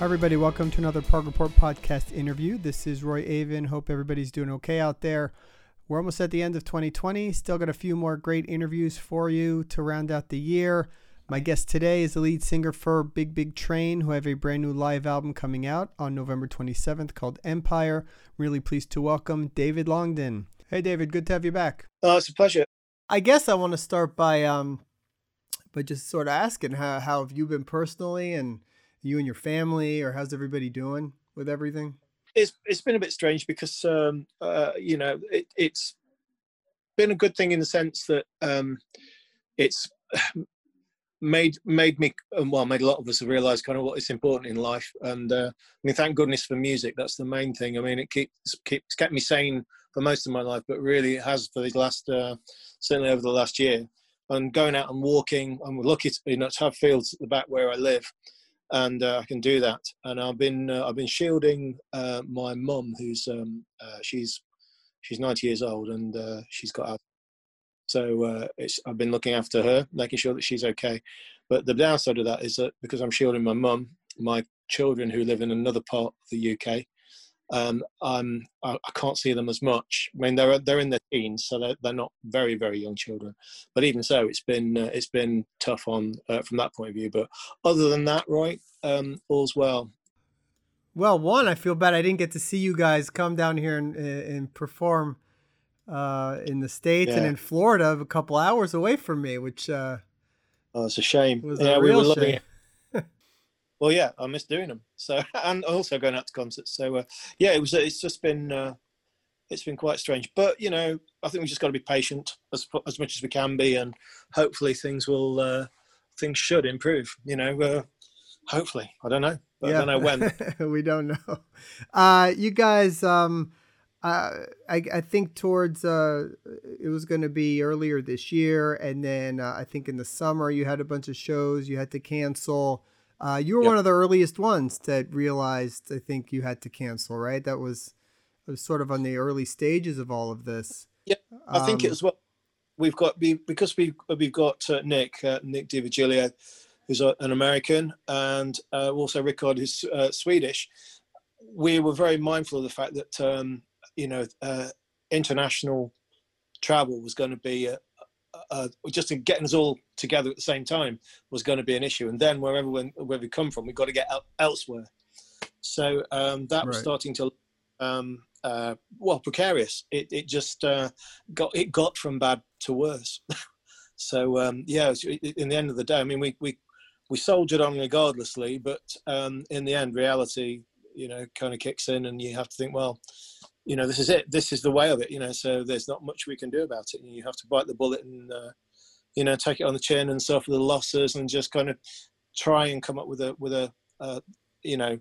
Hi, everybody. Welcome to another Prog Report podcast interview. This is Roie Avin. Hope everybody's doing okay out there. We're almost at the end of 2020. Still got a few more great interviews for you to round out the year. My guest today is the lead singer for Big Big Train, who have a brand new live album coming out on November 27th called Empire. Really pleased to welcome David Longdon. Hey, David. Good to have you back. Oh, it's a pleasure. I guess I want to start by um, by just sort of asking how how have you been personally and you and your family, or how's everybody doing with everything? It's it's been a bit strange because um, uh, you know it, it's been a good thing in the sense that um, it's made made me well made a lot of us realize kind of what is important in life. And uh, i mean thank goodness for music. That's the main thing. I mean it keeps keeps kept me sane for most of my life but really it has for the last uh, certainly over the last year. And going out and walking i'm lucky to, you know, to have fields at the back where i live and uh, I can do that. And I've been uh, I've been shielding uh, my mum, who's um, uh, she's she's 90 years old, and uh, she's got out. So uh, I've been looking after her, making sure that she's okay. But the downside of that is that because I'm shielding my mum, my children who live in another part of the UK um, I'm, I, I, can't see them as much. I mean, they're they're in their teens, so they're, they're not very very young children. But even so, it's been uh, it's been tough on uh, from that point of view. But other than that, right, um, all's well. Well, one, I feel bad I didn't get to see you guys come down here and and perform uh, in the states yeah. and in Florida, a couple hours away from me, which. Uh, oh, it's a shame. Yeah, a wee shame. Well, yeah, I miss doing them. So, and also going out to concerts. So, uh, yeah, it was. It's just been. Uh, it's been quite strange, but you know, I think we just got to be patient as as much as we can be, and hopefully things will. Uh, things should improve. You know, uh, hopefully. I don't know. Yeah. I don't know when. we don't know. Uh, you guys. Um, uh, I, I think towards uh, it was going to be earlier this year, and then uh, I think in the summer you had a bunch of shows you had to cancel. Uh, you were yep. one of the earliest ones that realized. I think you had to cancel, right? That was, was sort of on the early stages of all of this. Yeah, I um, think it was what we've got because we've we've got uh, Nick uh, Nick D'Virgilio, who's a, an American, and uh, also Rikard, who's uh, Swedish. We were very mindful of the fact that um, you know uh, international travel was going to be a, uh, just getting us all together at the same time was going to be an issue. And then wherever we, where we come from, we've got to get out elsewhere. So um, that was starting to, um, uh, well, precarious. It, it just uh, got it got from bad to worse. so um, yeah, in the end of the day, I mean, we we we soldiered on regardlessly, but um, in the end, reality, you know, kind of kicks in, and you have to think, well, you know, this is it. This is the way of it. You know, so there's not much we can do about it. And you have to bite the bullet and, uh, you know, take it on the chin and suffer the losses and just kind of try and come up with a with a, uh, you know,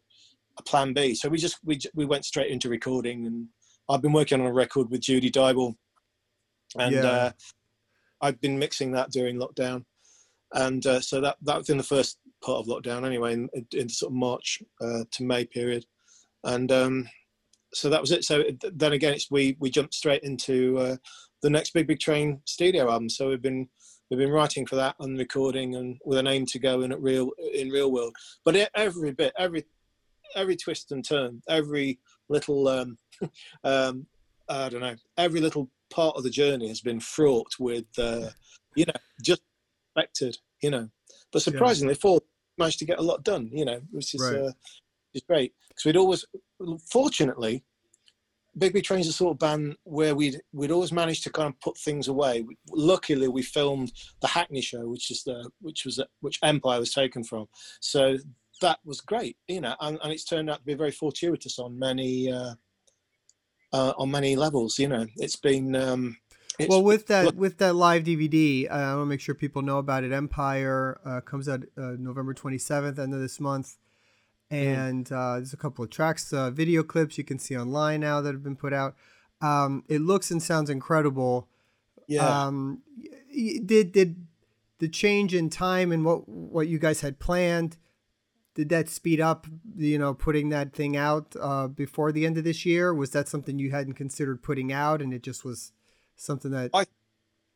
a plan B. So we just we we went straight into recording, and I've been working on a record with Judy Dyble, and yeah. uh, I've been mixing that during lockdown, and uh, so that that was in the first part of lockdown anyway, in, in sort of March uh, to May period, and um, so that was it. So then again, it's we we jumped straight into uh, the next Big Big Train studio album. So we've been we've been writing for that and recording and with an aim to go in at real in real world. But every bit, every every twist and turn, every little um, um, I don't know, every little part of the journey has been fraught with uh, you know just expected, you know. But surprisingly, yeah. Four managed to get a lot done, you know, which is right. uh, is great because we'd always, fortunately, Big Big Train's a sort of band where we'd we'd always managed to kind of put things away. Luckily, we filmed the Hackney show, which is the which was which Empire was taken from. So that was great, you know, and, and it's turned out to be very fortuitous on many uh, uh, on many levels. You know, it's been. Um, it's, well, with that look, with that live DVD, uh, I want to make sure people know about it. Empire uh, comes out uh, November twenty seventh, end of this month. And uh, there's a couple of tracks, uh, video clips you can see online now that have been put out. Um, it looks and sounds incredible. Yeah. Um, did did the change in time and what what you guys had planned? Did that speed up, you know, putting that thing out uh, before the end of this year? Was that something you hadn't considered putting out, and it just was something that I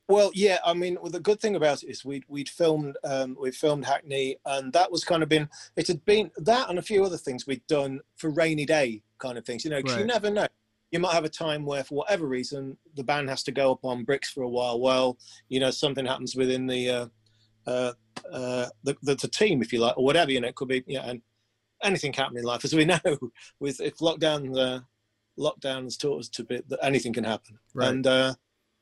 Well, yeah, I mean, well, the good thing about it is we'd we'd filmed um, we filmed Hackney, and that was kind of been it had been that and a few other things we'd done for rainy day kind of things, you know, because right. you never know. You might have a time where, for whatever reason, the band has to go up on bricks for a while. Well, you know, something happens within the uh, uh, uh, the, the, the team, if you like, or whatever. You know, it could be yeah, and anything can happen in life, as we know. With if lockdown uh, lockdown has taught us to be that anything can happen, right. and uh,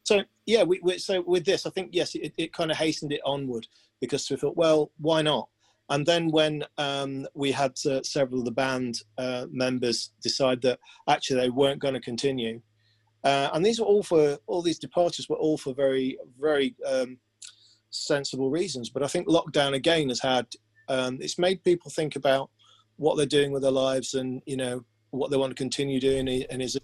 so yeah, we, we, so with this, I think yes, it, it kind of hastened it onward because we thought, well, why not? And then when um, we had uh, several of the band uh, members decide that actually they weren't going to continue, uh, and these were all for all these departures were all for very very um, sensible reasons. But I think lockdown again has had um, it's made people think about what they're doing with their lives and you know what they want to continue doing and is it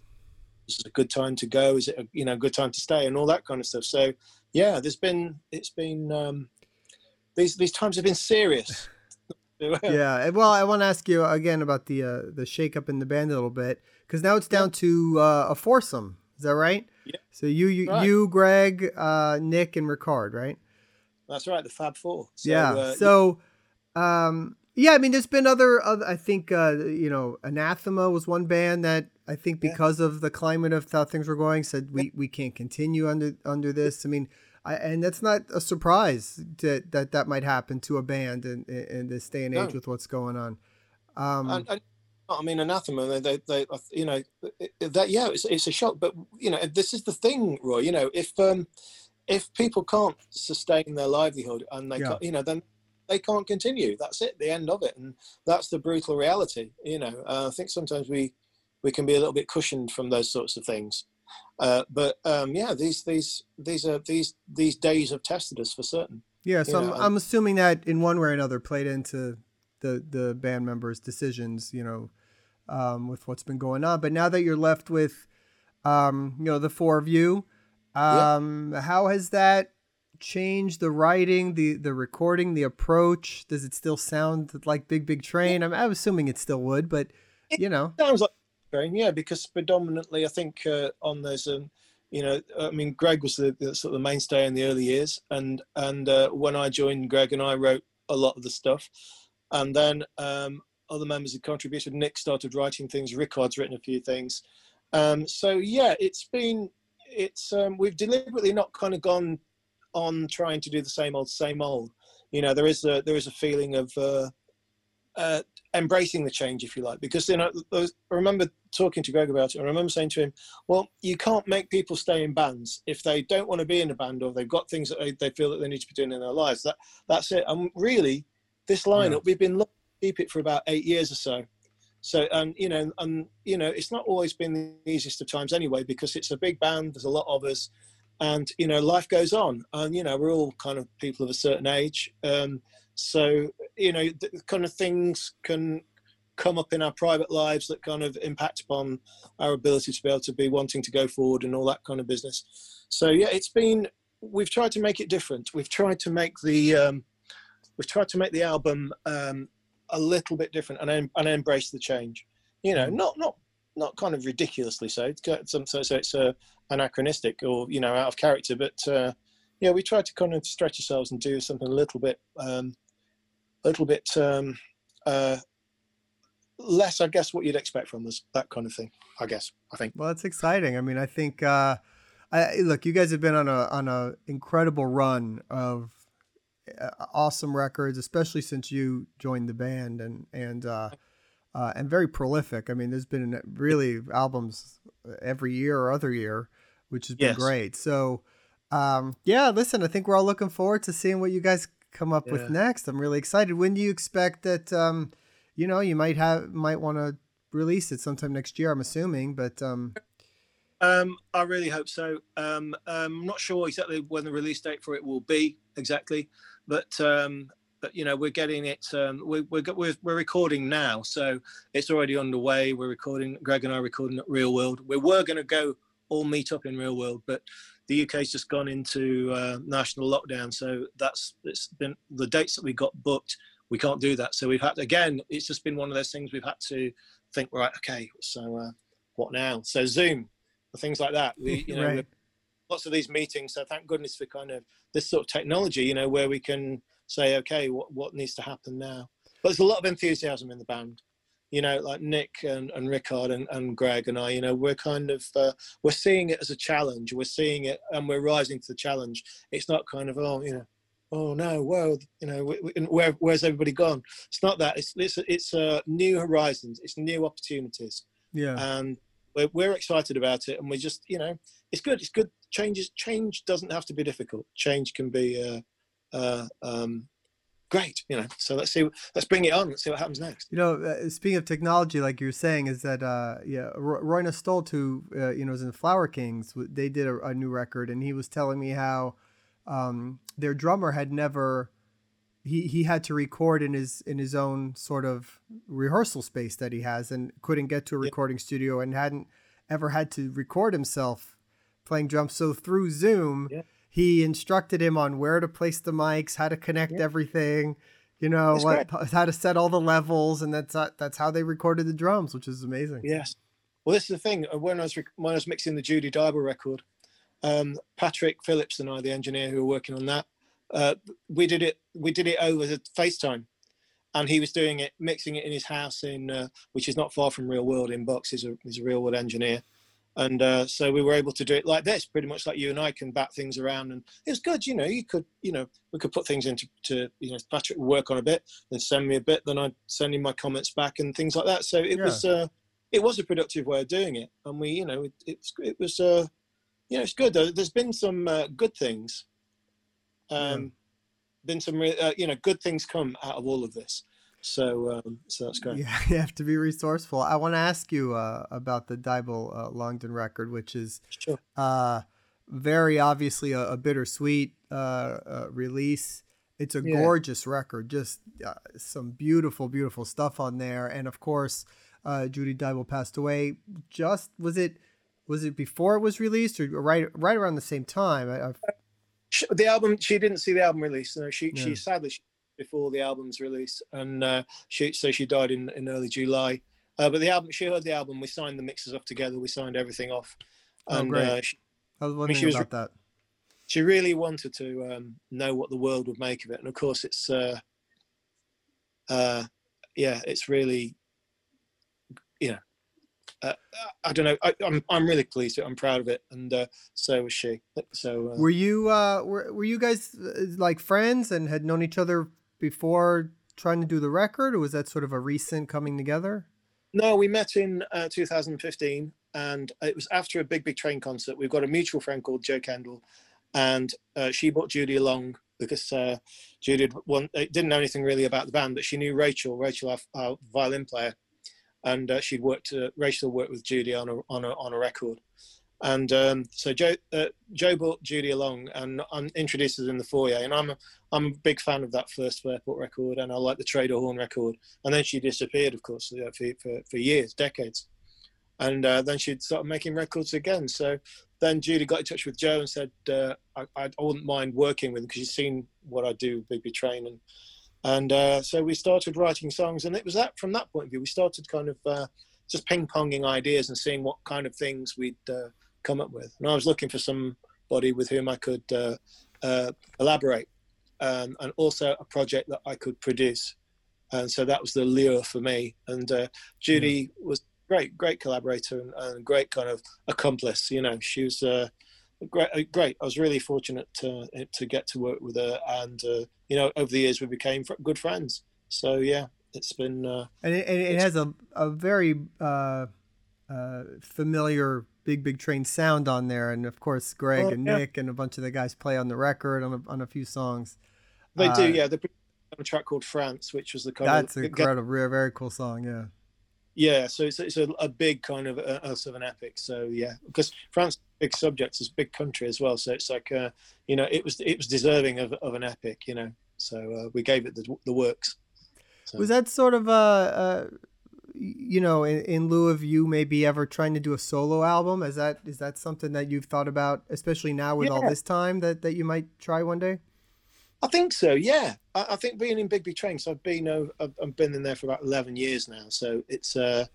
is it a good time to go? Is it a you know a good time to stay? And all that kind of stuff. So yeah there's been it's been um these these times have been serious. Yeah well i want to ask you again about the uh the shake up in the band a little bit because now it's down yeah. to uh, a foursome is that right? Yeah. So you you, right. you greg uh nick and Rikard right? That's right the fab four. So, yeah uh, so um yeah, I mean, there's been other, other I think, uh, you know, Anathema was one band that I think because yeah. of the climate of how things were going, said we, we can't continue under under this. I mean, I, and that's not a surprise that that, that might happen to a band in, in this day and age no. with what's going on. Um, and, and, I mean, Anathema, they, they, they, you know, that yeah, it's, it's a shock. But you know, this is the thing, Roie. You know, if um, if people can't sustain their livelihood and they, yeah. can't, you know, then they can't continue. That's it, the end of it, and that's the brutal reality. You know, uh, I think sometimes we we can be a little bit cushioned from those sorts of things. Uh, but um, yeah, these these these are these these days have tested us for certain. Yeah, so I'm, I'm assuming that in one way or another played into the the band members' decisions. You know, um, with what's been going on. But now that you're left with, um, you know, the four of you, um, yeah. how has that change the writing, the the recording, the approach? Does it still sound like Big Big Train? I'm, I'm assuming it still would, but you know, it sounds like Train, yeah, because predominantly I think uh, on those, um, you know, I mean, Greg was the, the, sort of the mainstay in the early years, and and uh, when I joined, Greg and I wrote a lot of the stuff, and then um, other members had contributed. Nick started writing things. Rikard's written a few things. Um, so yeah, it's been it's um, we've deliberately not kind of gone on trying to do the same old, same old. You know, there is a there is a feeling of uh, uh, embracing the change, if you like, because you know, I remember talking to Greg about it. I remember saying to him, "Well, you can't make people stay in bands if they don't want to be in a band or they've got things that they, they feel that they need to be doing in their lives. That that's it. And really, this lineup, yeah. we've been keep it for about eight years or so. So, and you know, and you know, it's not always been the easiest of times anyway because it's a big band. There's a lot of us and you know life goes on. And you know we're all kind of people of a certain age. Um, so you know the kind of things can come up in our private lives that kind of impact upon our ability to be able to be wanting to go forward and all that kind of business. So yeah it's been we've tried to make it different. We've tried to make the um, we've tried to make the album um, a little bit different and, and embrace the change. You know not not not kind of ridiculously so. So, so it's uh, anachronistic or you know out of character, but uh, yeah, we try to kind of stretch ourselves and do something a little bit, um, a little bit um, uh, less, I guess, what you'd expect from us. That kind of thing, I guess. I think. Well, it's exciting. I mean, I think. Uh, I, look, you guys have been on a on a incredible run of uh, awesome records, especially since you joined the band, and and uh, uh, and very prolific. I mean, there's been really albums every year or other year, which has been yes. great. So, um, yeah, listen, I think we're all looking forward to seeing what you guys come up yeah. with next. I'm really excited. When do you expect that? Um, you know, you might have might want to release it sometime next year. I'm assuming, but um, um, I really hope so. Um, I'm not sure exactly when the release date for it will be exactly, but um, but you know we're getting it um, we're, we're, we're, we're recording now so it's already underway we're recording greg and i are recording at real world we were going to go all meet up in real world but the uk's just gone into uh, national lockdown so that's it's been the dates that we got booked we can't do that so we've had again it's just been one of those things we've had to think right okay so uh, what now so zoom things like that we you know right. lots of these meetings. So thank goodness for kind of this sort of technology, you know, where we can say, okay, what what needs to happen now? But there's a lot of enthusiasm in the band. You know, like Nick and, and Rikard and, and Greg and I, you know, we're kind of uh, we're seeing it as a challenge. We're seeing it and we're rising to the challenge. It's not kind of oh, you know, oh no, well, you know, where, where's everybody gone? It's not that. It's it's it's uh, new horizons. It's new opportunities. Yeah. And we're, we're excited about it, and we just, you know, it's good. It's good. Changes. Change doesn't have to be difficult. Change can be uh, uh, um, great. You know. So let's see. Let's bring it on. Let's see what happens next. You know, uh, speaking of technology, like you're saying, is that uh, yeah, Roine Stolt, who uh, you know is in the Flower Kings, they did a, a new record, and he was telling me how um, their drummer had never he, he had to record in his in his own sort of rehearsal space that he has and couldn't get to a recording studio and hadn't ever had to record himself playing drums so through zoom yeah. He instructed him on where to place the mics how to connect yeah. everything you know what, how to set all the levels and that's uh, that's how they recorded the drums which is amazing yes well this is the thing when i was when i was mixing the judy Dyble record um, Patrick Phillips and I, the engineer who were working on that, uh, we did it. We did it over the FaceTime, and he was doing it, mixing it in his house in, uh, which is not far from Real World. in Box. He's a he's a Real World engineer, and uh, so we were able to do it like this, pretty much like you and I can bat things around, and it was good. You know, you could, you know, we could put things into, to, you know, Patrick would work on a bit, then send me a bit, then I'd send him my comments back and things like that. So it yeah. was, uh, it was a productive way of doing it, and we, you know, it, it was, it was, uh, you know, it's good. There's been some uh, good things um, yeah. Been some, uh, you know, good things come out of all of this. So, um, so that's great. Yeah, you have to be resourceful. I want to ask you uh, about the Dyble uh, Longdon record, which is sure. uh, very obviously a, a bittersweet uh, uh, release. It's a yeah. gorgeous record, just uh, some beautiful, beautiful stuff on there. And of course, Judy Dyble passed away. Just was it was it before it was released or right right around the same time? I, the album she didn't see the album release no she yeah. she sadly she, before the album's release and uh, she so she died in, in early july uh, but the album she heard the album we signed the mixes off together we signed everything off oh, great. Uh, she, I was wondering I mean, she was, about that she really wanted to um, know what the world would make of it and of course it's uh, uh, yeah it's really you know uh, I don't know. I, am I'm, I'm really pleased. I'm proud of it, and uh, so was she. So uh, were you uh, were were you guys uh, like friends and had known each other before trying to do the record, or was that sort of a recent coming together? No, we met in uh, 2015, and it was after a Big Big Train concert. We've got a mutual friend called Joe Kendall, and she brought Judy along because Judy didn't know anything really about the band, but she knew Rachel, Rachel, our, our violin player and uh, she'd worked. Uh, Rachel worked with Judy on a on a on a record, and um, so Joe uh, Joe brought Judy along and um, introduced us in the foyer. And I'm a, I'm a big fan of that first Fairport record, and I like the Trader Horn record. And then she disappeared, of course, for for, for years, decades. And uh, then she started making records again. So then Judy got in touch with Joe and said, uh, I, I, wouldn't mind working with him because she's seen what I do, Big Train, and and uh, so we started writing songs, and it was that from that point of view we started kind of uh, just ping ponging ideas and seeing what kind of things we'd uh, come up with. And I was looking for somebody with whom I could uh, uh, collaborate, um, and also a project that I could produce. And so that was the lure for me. And uh, Judy was great, great collaborator and, and, great kind of accomplice. You know, she was great, uh, great. I was really fortunate to to get to work with her, and uh, you know, over the years we became good friends. So yeah, it's been uh, and it, and it has a a very uh, uh, familiar big big train sound on there, and of course Greg oh, and yeah. Nick and a bunch of the guys play on the record on a, on a few songs. They do, uh, yeah. They a track called France, which was the kind that's of that's incredible, very, very cool song, yeah. Yeah, so it's, it's a, a big kind of uh, sort of an epic. So yeah, because France big subject, it's a big country as well. So it's like uh, you know, it was it was deserving of, of an epic, you know. So uh, we gave it the, the works. So. Was that sort of a, a you know, in, in, lieu of you maybe ever trying to do a solo album? Is that is that something that you've thought about, especially now with yeah. all this time that that you might try one day? I think so. Yeah, I, I think being in Big Big Train, so I've been uh, I've, I've been in there for about eleven years now. So it's uh,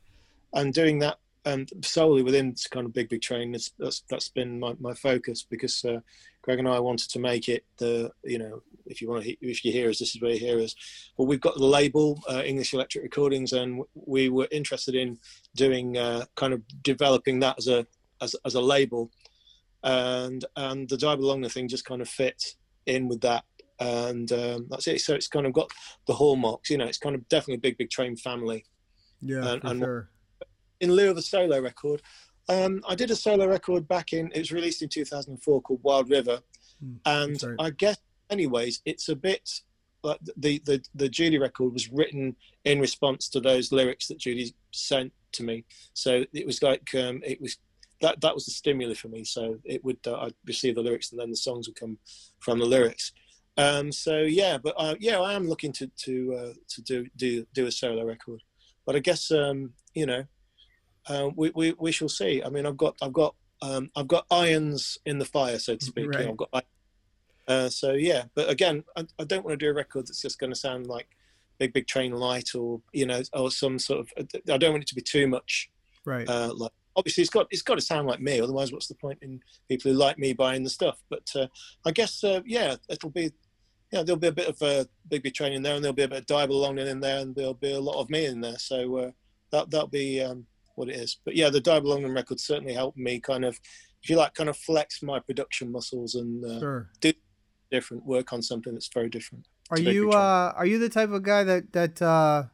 and doing that and solely within kind of big big train that's that's, that's been my, my focus because uh, greg and i wanted to make it the you know if you want to if you hear us this is where you hear us. But we've got the label uh, english electric recordings and we were interested in doing uh, kind of developing that as a as, as a label. And and the Dyble Longdon thing just kind of fits in with that. And um, that's it. So it's kind of got the hallmarks you know it's kind of definitely a big big train family. Yeah and, and sure. in lieu of a solo record. Um, I did a solo record back in, it was released in 2004 called Wild River. Mm, and I guess, anyways, it's a bit like the, the, the Judy record was written in response to those lyrics that Judy sent to me. So it was like, um, it was that, that was the stimuli for me. So it would, uh, I'd receive the lyrics and then the songs would come from the lyrics. Um, so yeah, but uh, yeah, I am looking to to uh, to do do do a solo record, but I guess um, you know uh, we, we we shall see. I mean, I've got I've got um, I've got irons in the fire, so to speak. Right. I've got uh, so yeah, but again, I, I don't want to do a record that's just going to sound like Big Big Train Light or you know or some sort of. I don't want it to be too much. Right. Uh, like obviously, it's got it's got to sound like me. Otherwise, what's the point in people who like me buying the stuff? But uh, I guess uh, yeah, it'll be. Yeah, there'll be a bit of a Big Big Train in there, and there'll be a bit of Dyble Longdon in there, and there'll be a lot of me in there. So uh, that that'll be um, what it is. But yeah, the Dyble Longdon record certainly helped me kind of, if you like, kind of flex my production muscles and uh, sure. do different work on something that's very different. Are you uh, are you the type of guy that that uh,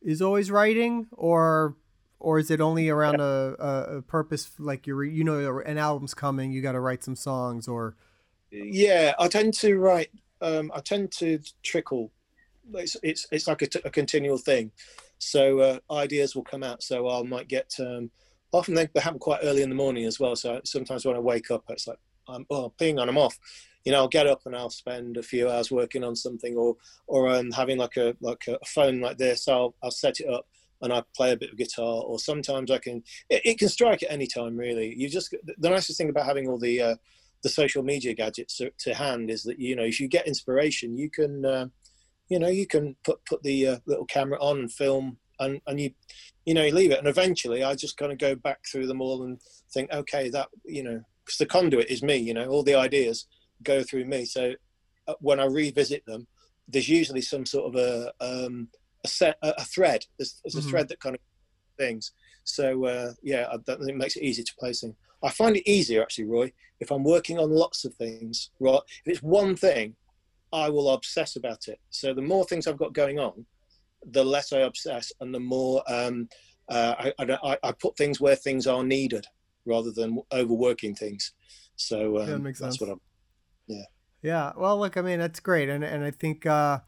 is always writing, or or is it only around yeah. a, a, purpose like you you know an album's coming, you got to write some songs, or? Yeah, I tend to write. Um, I tend to trickle. It's it's it's like a, t- a continual thing. So uh, ideas will come out. So I might get. Um, often they, they happen quite early in the morning as well. So sometimes when I wake up, it's like I'm oh ping and I'm off. You know, I'll get up and I'll spend a few hours working on something, or or having like a like a phone like this. I'll I'll set it up and I play a bit of guitar. Or sometimes I can. It, it can strike at any time, really. You just the nicest thing about having all the uh, the social media gadgets to, to, hand is that you know if you get inspiration, you can. Uh, you know you can put put the uh, little camera on and film and and you you know you leave it. And eventually i just kind of go back through them all and think okay that you know because the conduit is me you know all the ideas go through me. So uh, when i revisit them there's usually some sort of a um, a set a, thread. There's, there's mm-hmm. a thread that kind of things. So uh, yeah I, that it makes it easy to place things. I find it easier actually Roie if i'm working on lots of things right? If it's one thing I will obsess about it. So the more things I've got going on, the less I obsess, and the more um, uh, I, I, I, put things where things are needed rather than overworking things. So um, yeah, that makes that's sense. what I'm. Yeah. Yeah. Well, look, I mean, that's great, and and I think uh,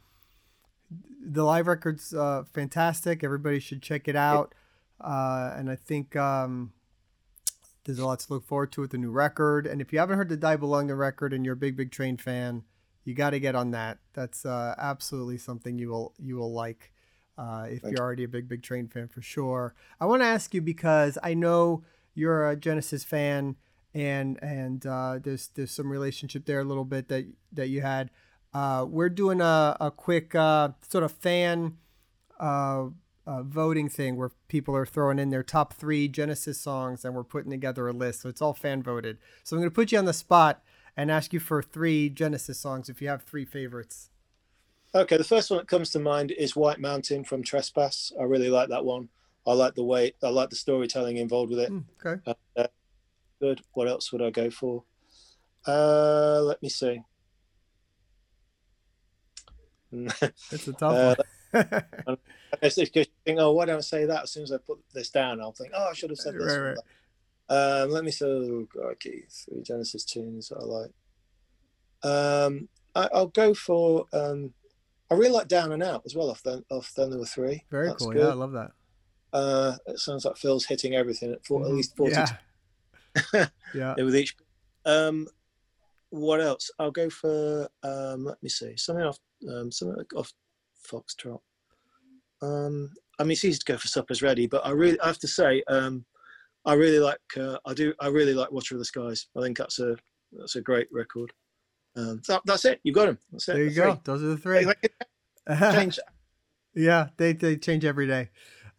the live record's uh, fantastic. Everybody should check it out, uh, and I think. Um, there's a lot to look forward to with the new record. And if you haven't heard the Dyble Longdon record and you're a big, big train fan, you got to get on that. That's uh, absolutely something you will you will like uh, if you're already a big big train fan for sure. I want to ask you because I know you're a Genesis fan and and uh, there's there's some relationship there a little bit that that you had. Uh, we're doing a, a quick uh, sort of fan uh, uh, voting thing where people are throwing in their top three Genesis songs and we're putting together a list. So it's all fan voted. So I'm going to put you on the spot and ask you for three Genesis songs if you have three favorites. Okay, the first one that comes to mind is White Mountain from Trespass. I really like that one. I like the way I like the storytelling involved with it. Mm, okay. Uh, good. What else would I go for? Uh, let me see. it's a tough uh, one. it's because you think, oh, why don't I say that? As soon as I put this down, I'll think, oh, I should have said this. Right, right. Um, let me say, oh, okay, three Genesis tunes I like. Um, I, will go for. Um, I really like Down and Out as well. Off then, off then there were three. Very That's cool. Good. Yeah, I love that. Uh, it sounds like Phil's hitting everything at, four, mm-hmm. at least forty. Yeah. yeah. With each. Um, what else? I'll go for. Um, let me see. Something off. Um, something off Foxtrot. Um, I mean, it's easy to go for Supper's Ready, but I really I have to say. Um, I really like. Uh, I do. I really like Watcher of the Skies. I think that's a that's a great record. Um, that, that's it. You got them. That's it. There you go. Those are the three. change. yeah, they they change every day.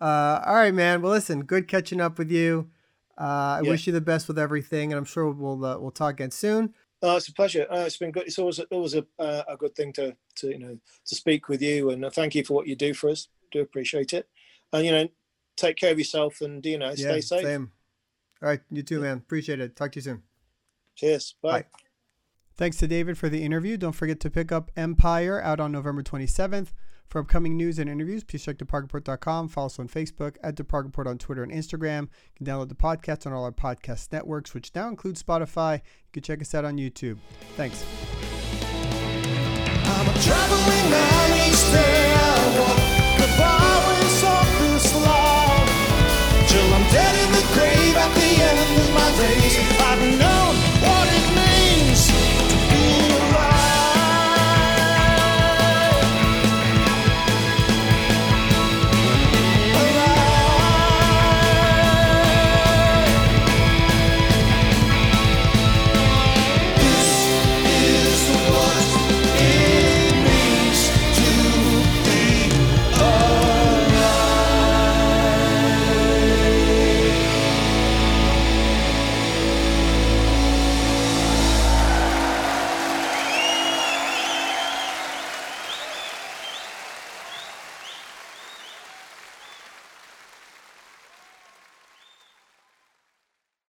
Uh, all right, man. Well, listen, good catching up with you. Uh, I Yeah. wish you the best with everything, and I'm sure we'll uh, we'll talk again soon. Oh, it's a pleasure. Uh, it's been good. It's always always a, uh, a good thing to to you know to speak with you, and uh, thank you for what you do for us. Do appreciate it, and you know, take care of yourself, and you know, stay safe. Same. All right, you too, man. Appreciate it. Talk to you soon. Cheers. Bye. Bye. Thanks to David for the interview. Don't forget to pick up Empire out on November 27th. For upcoming news and interviews, please check theprogreport.com. Follow us on Facebook, at The Prog Report on Twitter and Instagram. You can download the podcast on all our podcast networks, which now includes Spotify. You can check us out on YouTube. Thanks. till I'm dead in the grave end my days. I've known.